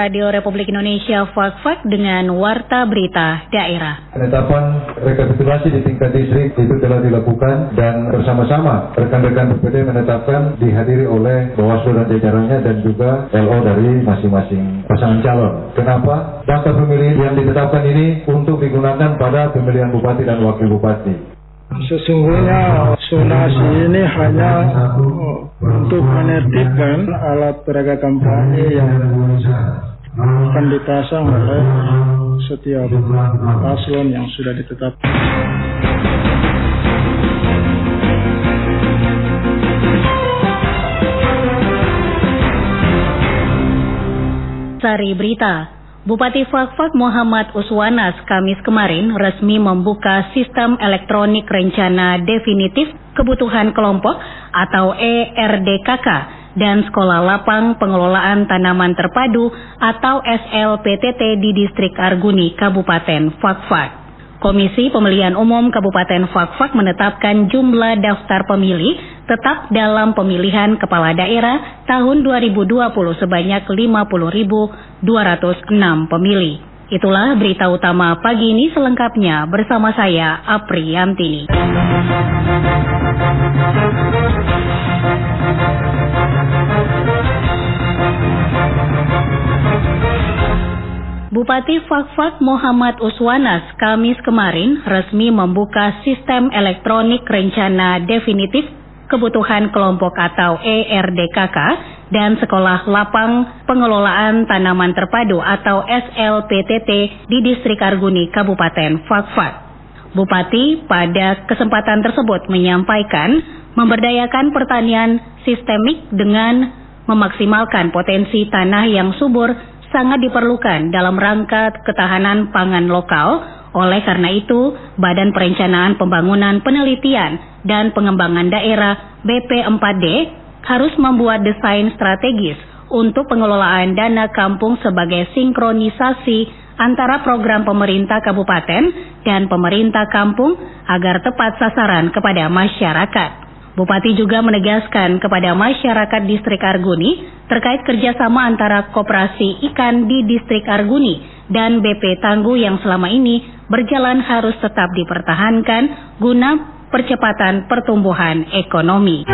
Radio Republik Indonesia Fak-Fak dengan Warta Berita Daerah. Penetapan rekapitulasi di tingkat distrik itu telah dilakukan dan bersama-sama rekan-rekan BPD menetapkan dihadiri oleh Bawaslu dan jajarannya dan juga LO dari masing-masing pasangan calon. Kenapa? Daftar pemilih yang ditetapkan ini untuk digunakan pada pemilihan bupati dan wakil bupati. Sesungguhnya sonasi ini hanya untuk menertibkan alat peraga kampanye yang akan dipasang oleh setiap paslon yang sudah ditetapkan. Sari Berita Bupati Fakfak Muhammad Uswanas Kamis kemarin resmi membuka sistem elektronik rencana definitif kebutuhan kelompok atau ERDKK dan Sekolah Lapang Pengelolaan Tanaman Terpadu atau SLPTT di Distrik Arguni, Kabupaten Fakfak. Komisi Pemilihan Umum Kabupaten Fakfak menetapkan jumlah daftar pemilih tetap dalam pemilihan kepala daerah tahun 2020 sebanyak 50.206 pemilih. Itulah berita utama pagi ini selengkapnya bersama saya Apri Yantini. Bupati Fakfak Muhammad Uswanas Kamis kemarin resmi membuka sistem elektronik rencana definitif kebutuhan kelompok atau ERDKK dan Sekolah Lapang Pengelolaan Tanaman Terpadu atau SLPTT di Distrik Arguni, Kabupaten Fakfak. Bupati pada kesempatan tersebut menyampaikan memberdayakan pertanian sistemik dengan memaksimalkan potensi tanah yang subur sangat diperlukan dalam rangka ketahanan pangan lokal. Oleh karena itu, Badan Perencanaan Pembangunan Penelitian dan Pengembangan Daerah BP4D harus membuat desain strategis untuk pengelolaan dana kampung sebagai sinkronisasi antara program pemerintah kabupaten dan pemerintah kampung agar tepat sasaran kepada masyarakat. Bupati juga menegaskan kepada masyarakat distrik Arguni terkait kerjasama antara koperasi ikan di distrik Arguni dan BP Tangguh yang selama ini berjalan harus tetap dipertahankan guna percepatan pertumbuhan ekonomi.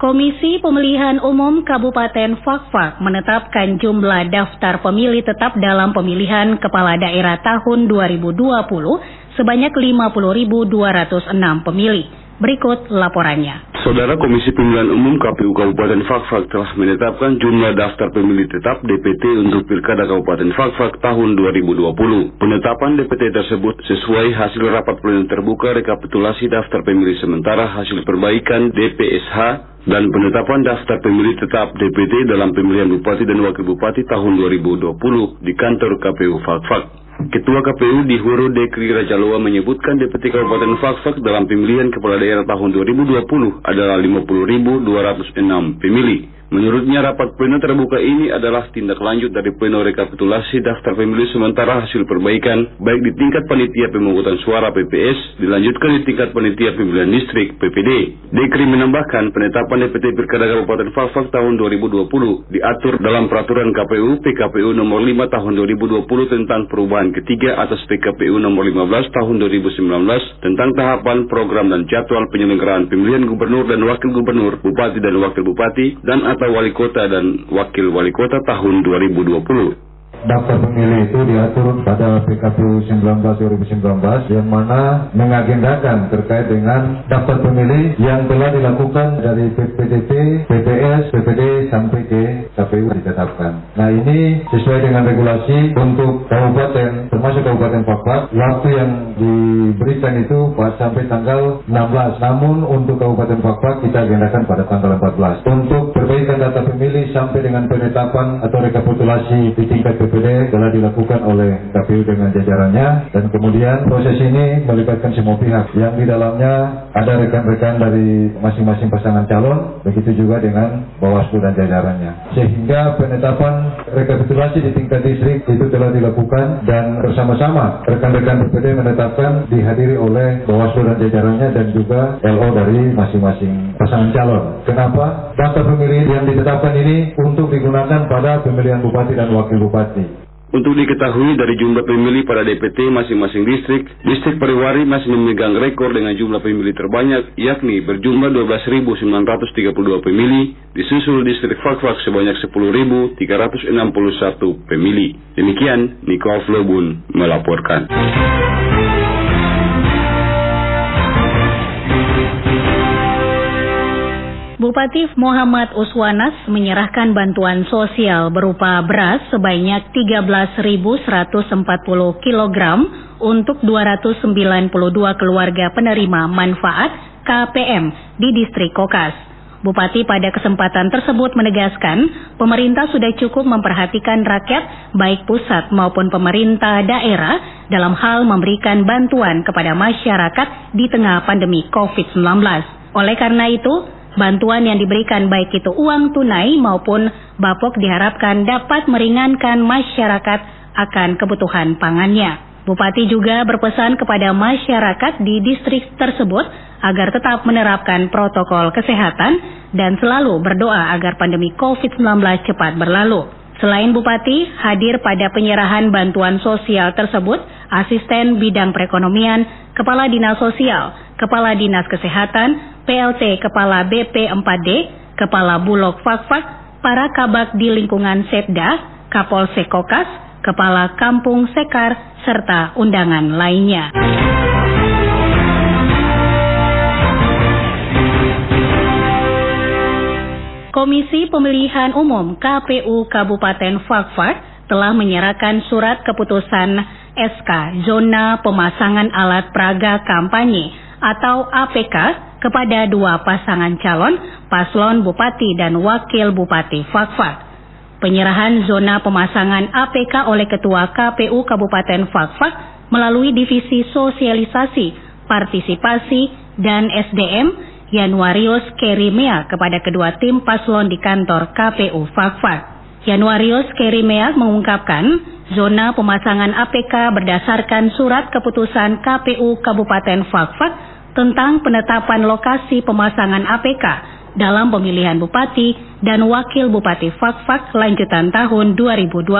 Komisi Pemilihan Umum Kabupaten Fakfak menetapkan jumlah daftar pemilih tetap dalam pemilihan kepala daerah tahun 2020 sebanyak 50.206 pemilih. Berikut laporannya. Saudara Komisi Pemilihan Umum KPU Kabupaten Fakfak telah menetapkan jumlah daftar pemilih tetap DPT untuk Pilkada Kabupaten Fakfak tahun 2020. Penetapan DPT tersebut sesuai hasil rapat pleno terbuka rekapitulasi daftar pemilih sementara hasil perbaikan DPSH dan penetapan daftar pemilih tetap DPT dalam pemilihan Bupati dan Wakil Bupati tahun 2020 di kantor KPU Fakfak. Ketua KPU di Huru Dekri Raja Loa menyebutkan DPT Kabupaten Fakfak dalam pemilihan kepala daerah tahun 2020 adalah 50.206 pemilih. Menurutnya rapat pleno terbuka ini adalah tindak lanjut dari pleno rekapitulasi daftar pemilih sementara hasil perbaikan baik di tingkat panitia pemungutan suara PPS dilanjutkan di tingkat panitia pemilihan distrik PPD. Dekri menambahkan penetapan DPT Pilkada Kabupaten Falfak tahun 2020 diatur dalam peraturan KPU PKPU nomor 5 tahun 2020 tentang perubahan ketiga atas PKPU nomor 15 tahun 2019 tentang tahapan program dan jadwal penyelenggaraan pemilihan gubernur dan wakil gubernur, bupati dan wakil bupati dan atau wali kota dan wakil wali kota tahun 2020 daftar pemilih itu diatur pada PKPU 19 2019 yang mana mengagendakan terkait dengan daftar pemilih yang telah dilakukan dari PPDP, PPS, PPD sampai ke KPU ditetapkan. Nah ini sesuai dengan regulasi untuk kabupaten termasuk Kabupaten Papua waktu yang diberikan itu sampai tanggal 16. Namun untuk Kabupaten Papua kita agendakan pada tanggal 14. Untuk perbaikan data pemilih sampai dengan penetapan atau rekapitulasi di tingkat PPD telah dilakukan oleh KPU dengan jajarannya dan kemudian proses ini melibatkan semua pihak yang di dalamnya ada rekan-rekan dari masing-masing pasangan calon, begitu juga dengan Bawaslu dan jajarannya. Sehingga penetapan rekapitulasi di tingkat distrik itu telah dilakukan dan bersama-sama rekan-rekan PPD menetapkan dihadiri oleh Bawaslu dan jajarannya dan juga LO dari masing-masing pasangan calon. Kenapa? Daftar pemilih yang ditetapkan ini untuk digunakan pada pemilihan bupati dan wakil bupati. Untuk diketahui dari jumlah pemilih pada DPT masing-masing distrik, distrik Periwari masih memegang rekor dengan jumlah pemilih terbanyak, yakni berjumlah 12.932 pemilih, disusul distrik Fakfak sebanyak 10.361 pemilih. Demikian, Niko Flobun melaporkan. Bupati Muhammad Uswanas menyerahkan bantuan sosial berupa beras sebanyak 13.140 kg untuk 292 keluarga penerima manfaat KPM di distrik Kokas. Bupati pada kesempatan tersebut menegaskan pemerintah sudah cukup memperhatikan rakyat baik pusat maupun pemerintah daerah dalam hal memberikan bantuan kepada masyarakat di tengah pandemi COVID-19. Oleh karena itu, Bantuan yang diberikan baik itu uang tunai maupun bapok diharapkan dapat meringankan masyarakat akan kebutuhan pangannya. Bupati juga berpesan kepada masyarakat di distrik tersebut agar tetap menerapkan protokol kesehatan dan selalu berdoa agar pandemi COVID-19 cepat berlalu. Selain Bupati, hadir pada penyerahan bantuan sosial tersebut, asisten bidang perekonomian, kepala dinas sosial, kepala dinas kesehatan, PLT kepala BP4D, kepala Bulog Fakfak, para kabak di lingkungan Setda, Kapolsek Kokas, kepala Kampung Sekar, serta undangan lainnya. Komisi Pemilihan Umum KPU Kabupaten Fakfak telah menyerahkan surat keputusan SK Zona Pemasangan Alat Praga Kampanye atau APK kepada dua pasangan calon paslon Bupati dan Wakil Bupati Fakfak. Penyerahan zona pemasangan APK oleh Ketua KPU Kabupaten Fakfak melalui Divisi Sosialisasi, Partisipasi, dan SDM Januarius Kerimea kepada kedua tim paslon di kantor KPU Fakfak. Januarius Kerimea mengungkapkan zona pemasangan APK berdasarkan surat keputusan KPU Kabupaten Fakfak tentang penetapan lokasi pemasangan APK dalam pemilihan bupati dan wakil bupati Fakfak lanjutan tahun 2020.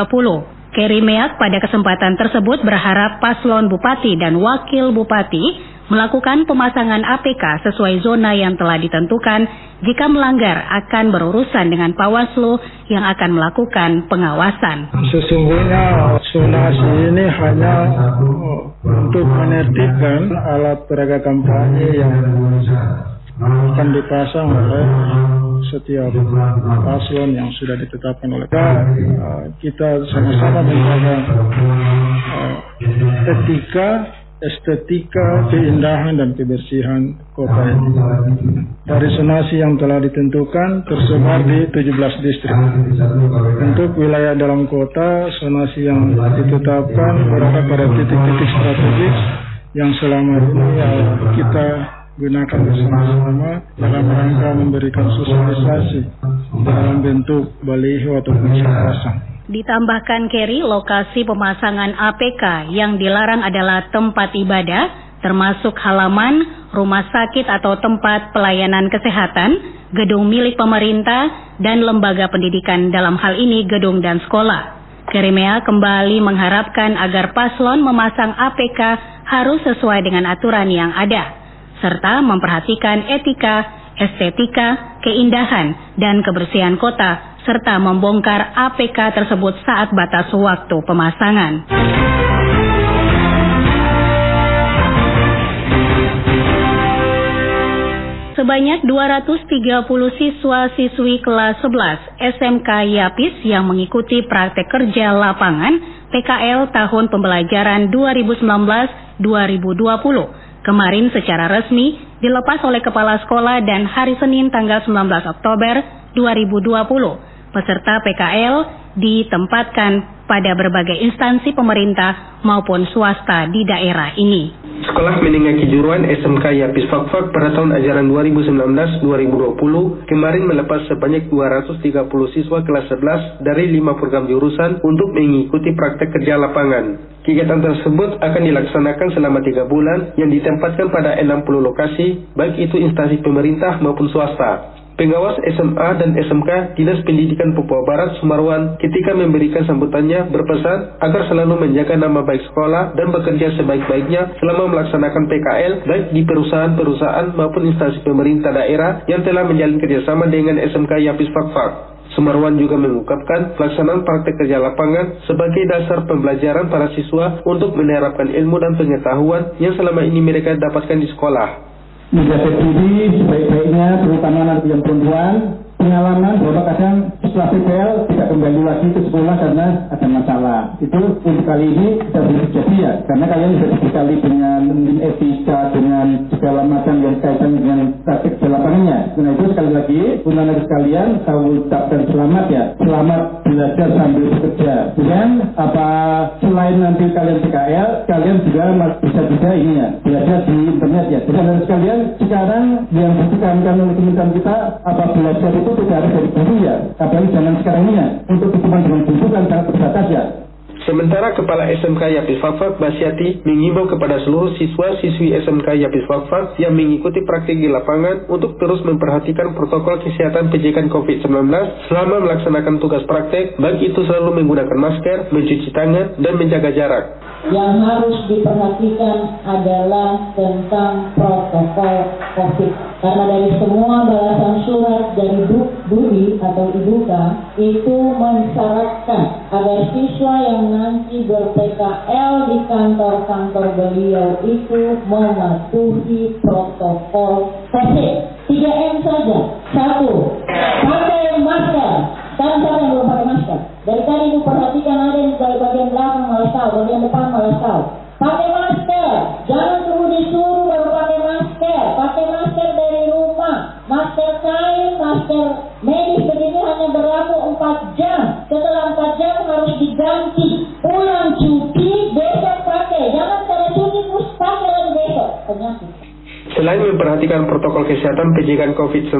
Kerimeak pada kesempatan tersebut berharap paslon bupati dan wakil bupati melakukan pemasangan APK sesuai zona yang telah ditentukan. Jika melanggar akan berurusan dengan Bawaslu yang akan melakukan pengawasan. Sesungguhnya zonasi ini hanya untuk menertibkan alat peraga kampanye yang akan dipasang oleh setiap paslon yang sudah ditetapkan oleh kita. Kita sama-sama menjaga uh, etika estetika, keindahan dan kebersihan kota ini. Dari sonasi yang telah ditentukan tersebar di 17 distrik. Untuk wilayah dalam kota, sonasi yang ditetapkan berada pada titik-titik strategis yang selama ini kita gunakan bersama-sama dalam rangka memberikan sosialisasi dalam bentuk baliho atau pasang. Ditambahkan Kerry, lokasi pemasangan APK yang dilarang adalah tempat ibadah, termasuk halaman, rumah sakit atau tempat pelayanan kesehatan, gedung milik pemerintah, dan lembaga pendidikan dalam hal ini gedung dan sekolah. Kerimea kembali mengharapkan agar paslon memasang APK harus sesuai dengan aturan yang ada, serta memperhatikan etika, estetika, keindahan, dan kebersihan kota serta membongkar APK tersebut saat batas waktu pemasangan. Sebanyak 230 siswa-siswi kelas 11 SMK Yapis yang mengikuti praktek kerja lapangan PKL tahun pembelajaran 2019-2020 kemarin secara resmi dilepas oleh Kepala Sekolah dan hari Senin tanggal 19 Oktober 2020 Peserta PKL ditempatkan pada berbagai instansi pemerintah maupun swasta di daerah ini. Sekolah Menengah Kejuruan SMK Yapis Fakfak pada tahun ajaran 2019-2020 kemarin melepas sebanyak 230 siswa kelas 11 dari 5 program jurusan untuk mengikuti praktek kerja lapangan. Kegiatan tersebut akan dilaksanakan selama 3 bulan yang ditempatkan pada 60 lokasi, baik itu instansi pemerintah maupun swasta. Pengawas SMA dan SMK Dinas Pendidikan Papua Barat Sumarwan ketika memberikan sambutannya berpesan agar selalu menjaga nama baik sekolah dan bekerja sebaik-baiknya selama melaksanakan PKL baik di perusahaan-perusahaan maupun instansi pemerintah daerah yang telah menjalin kerjasama dengan SMK Yapis Fakfak. Sumarwan juga mengungkapkan pelaksanaan praktek kerja lapangan sebagai dasar pembelajaran para siswa untuk menerapkan ilmu dan pengetahuan yang selama ini mereka dapatkan di sekolah menjaga diri sebaik-baiknya terutama anak yang perempuan pengalaman bahwa kadang setelah PPL tidak kembali lagi ke sekolah karena ada masalah. Itu untuk kali ini tidak boleh terjadi ya, karena kalian sudah dibekali dengan etika, dengan segala macam yang kaitan dengan praktik di lapangannya. Karena itu sekali lagi, anak sekalian, saya ucapkan selamat ya, selamat belajar sambil bekerja. Dengan apa selain nanti kalian PKL, kalian juga bisa juga ini ya, belajar di internet ya. Jadi sekalian, sekarang yang ditekankan oleh kementerian kita, apa belajar itu itu tidak ada dari guru ya. Apalagi zaman sekarang ini ya. Untuk hubungan dengan kan sangat terbatas ya. Sementara Kepala SMK Yapis Fakfak Basyati mengimbau kepada seluruh siswa-siswi SMK Yapis Fakfak yang mengikuti praktik di lapangan untuk terus memperhatikan protokol kesehatan pencegahan COVID-19 selama melaksanakan tugas praktek, baik itu selalu menggunakan masker, mencuci tangan, dan menjaga jarak. Yang harus diperhatikan adalah tentang protokol COVID. Karena dari semua balasan surat dari Budi atau Ibuka itu mensyaratkan agar siswa yang nanti ber-PKL di kantor-kantor beliau itu mematuhi protokol COVID. 3M saja. Satu, pakai masker. Sekarang siapa yang belum pakai masker? Dari tadi ibu perhatikan ada yang bagian belakang malas tahu, bagian depan malas tahu. Pakai masker. Jangan tunggu disuruh baru pakai masker. Pakai masker dari rumah. Masker kain, masker medis begini hanya berlaku 4 jam. Setelah 4 jam harus diganti. Pulang cuti, besok pakai. Jangan cara cuti terus pakai lagi besok. Penyakit. Selain memperhatikan protokol kesehatan pencegahan COVID-19,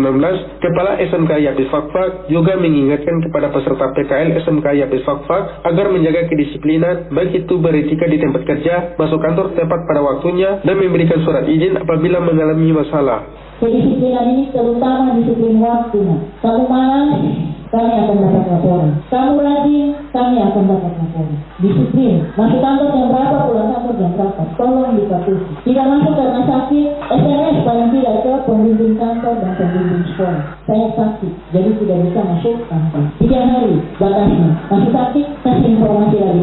Kepala SMK Yapis Fakfak juga mengingatkan kepada peserta PKL SMK Yapis Fakfak agar menjaga kedisiplinan, baik itu beretika di tempat kerja, masuk kantor tepat pada waktunya, dan memberikan surat izin apabila mengalami masalah. Kedisiplinan ini terutama disiplin waktu. Kamu malas, kami akan dapat laporan. Kamu rajin, kami akan dapat laporan. Disiplin. Masuk kantor jam berapa, pulang kantor jam berapa. Tolong dipatuhi. Tidak masuk karena sakit, SMS paling tidak ke pembimbing kantor dan pembimbing sekolah. Saya sakit, jadi tidak bisa masuk kantor. Tiga hari batasnya. Masih sakit, kasih informasi lagi.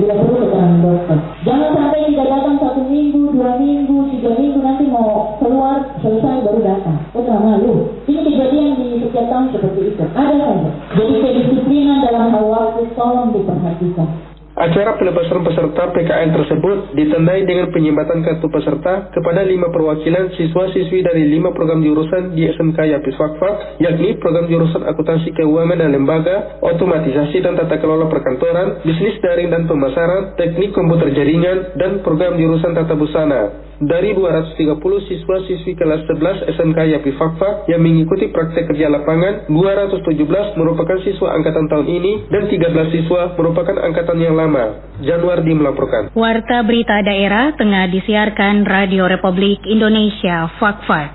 Pelepasan peserta PKN tersebut ditandai dengan penyembatan kartu peserta kepada lima perwakilan siswa-siswi dari lima program jurusan di SMK Yapis Fakfak, yakni program jurusan akuntansi keuangan dan lembaga, otomatisasi dan tata kelola perkantoran, bisnis daring dan pemasaran, teknik komputer jaringan, dan program jurusan tata busana. Dari 230 siswa-siswi kelas 11 SMK Yapi Fakfa yang mengikuti praktek kerja lapangan, 217 merupakan siswa angkatan tahun ini dan 13 siswa merupakan angkatan yang lama. Januardi melaporkan. Warta Berita Daerah tengah disiarkan Radio Republik Indonesia Fakfa.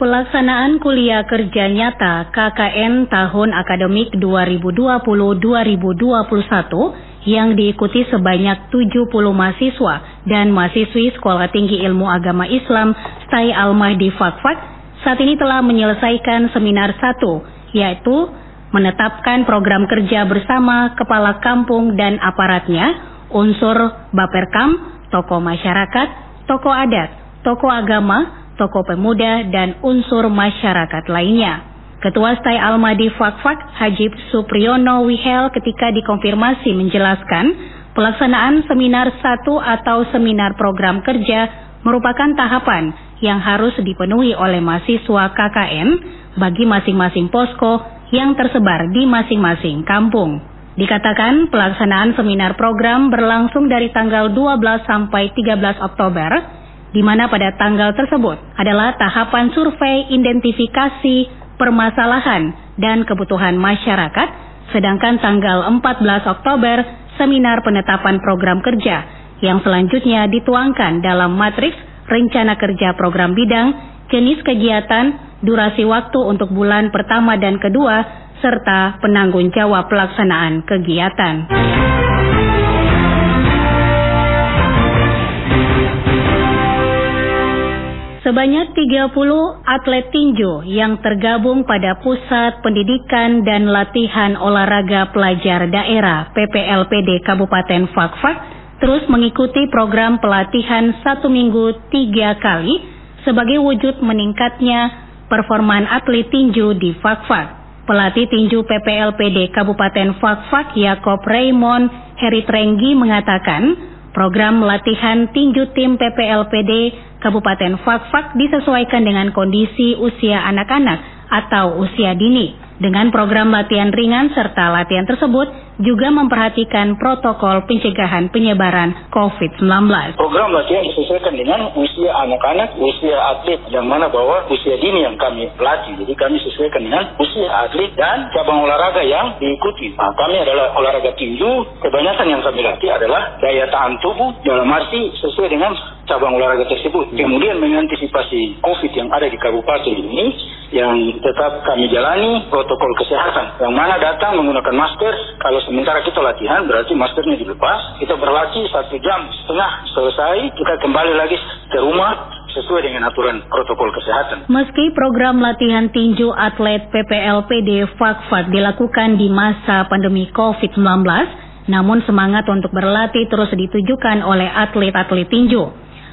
Pelaksanaan kuliah kerja nyata KKN tahun akademik 2020-2021 yang diikuti sebanyak 70 mahasiswa dan mahasiswi Sekolah Tinggi Ilmu Agama Islam Stai Al-Mahdi Fakfak saat ini telah menyelesaikan seminar satu, yaitu menetapkan program kerja bersama kepala kampung dan aparatnya, unsur Baperkam, tokoh masyarakat, tokoh adat, tokoh agama, tokoh pemuda, dan unsur masyarakat lainnya. Ketua Stai Almadi Fakfak Hajib Supriyono Wihel ketika dikonfirmasi menjelaskan pelaksanaan seminar satu atau seminar program kerja merupakan tahapan yang harus dipenuhi oleh mahasiswa KKN bagi masing-masing posko yang tersebar di masing-masing kampung. Dikatakan pelaksanaan seminar program berlangsung dari tanggal 12 sampai 13 Oktober, di mana pada tanggal tersebut adalah tahapan survei identifikasi permasalahan dan kebutuhan masyarakat, sedangkan tanggal 14 Oktober seminar penetapan program kerja yang selanjutnya dituangkan dalam matriks rencana kerja program bidang, jenis kegiatan, durasi waktu untuk bulan pertama dan kedua, serta penanggung jawab pelaksanaan kegiatan. Sebanyak 30 atlet tinju yang tergabung pada Pusat Pendidikan dan Latihan Olahraga Pelajar Daerah PPLPD Kabupaten Fakfak terus mengikuti program pelatihan satu minggu tiga kali sebagai wujud meningkatnya performan atlet tinju di Fakfak. Pelatih tinju PPLPD Kabupaten Fakfak Yakob Raymond Heritrenggi mengatakan program latihan tinju tim PPLPD Kabupaten Fakfak disesuaikan dengan kondisi usia anak-anak atau usia dini. Dengan program latihan ringan serta latihan tersebut juga memperhatikan protokol pencegahan penyebaran COVID-19. Program latihan disesuaikan dengan usia anak-anak, usia atlet, yang mana bahwa usia dini yang kami latih. Jadi kami sesuaikan dengan usia atlet dan cabang olahraga yang diikuti. Nah, kami adalah olahraga tinju, kebanyakan yang kami latih adalah daya tahan tubuh dalam arti sesuai dengan cabang olahraga tersebut. Kemudian mengantisipasi COVID yang ada di kabupaten ini, yang tetap kami jalani protokol kesehatan. Yang mana datang menggunakan masker, kalau sementara kita latihan berarti maskernya dilepas, kita berlatih satu jam setengah selesai, kita kembali lagi ke rumah sesuai dengan aturan protokol kesehatan. Meski program latihan tinju atlet PPLPD Fakfak dilakukan di masa pandemi COVID-19, namun semangat untuk berlatih terus ditujukan oleh atlet-atlet tinju.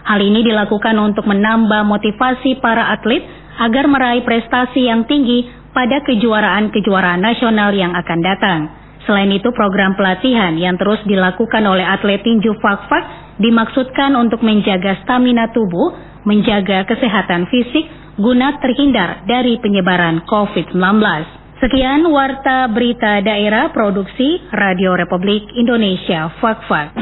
Hal ini dilakukan untuk menambah motivasi para atlet agar meraih prestasi yang tinggi pada kejuaraan-kejuaraan nasional yang akan datang. Selain itu, program pelatihan yang terus dilakukan oleh atlet tinju Fakfak dimaksudkan untuk menjaga stamina tubuh, menjaga kesehatan fisik, guna terhindar dari penyebaran COVID-19. Sekian Warta Berita Daerah Produksi Radio Republik Indonesia Fakfak.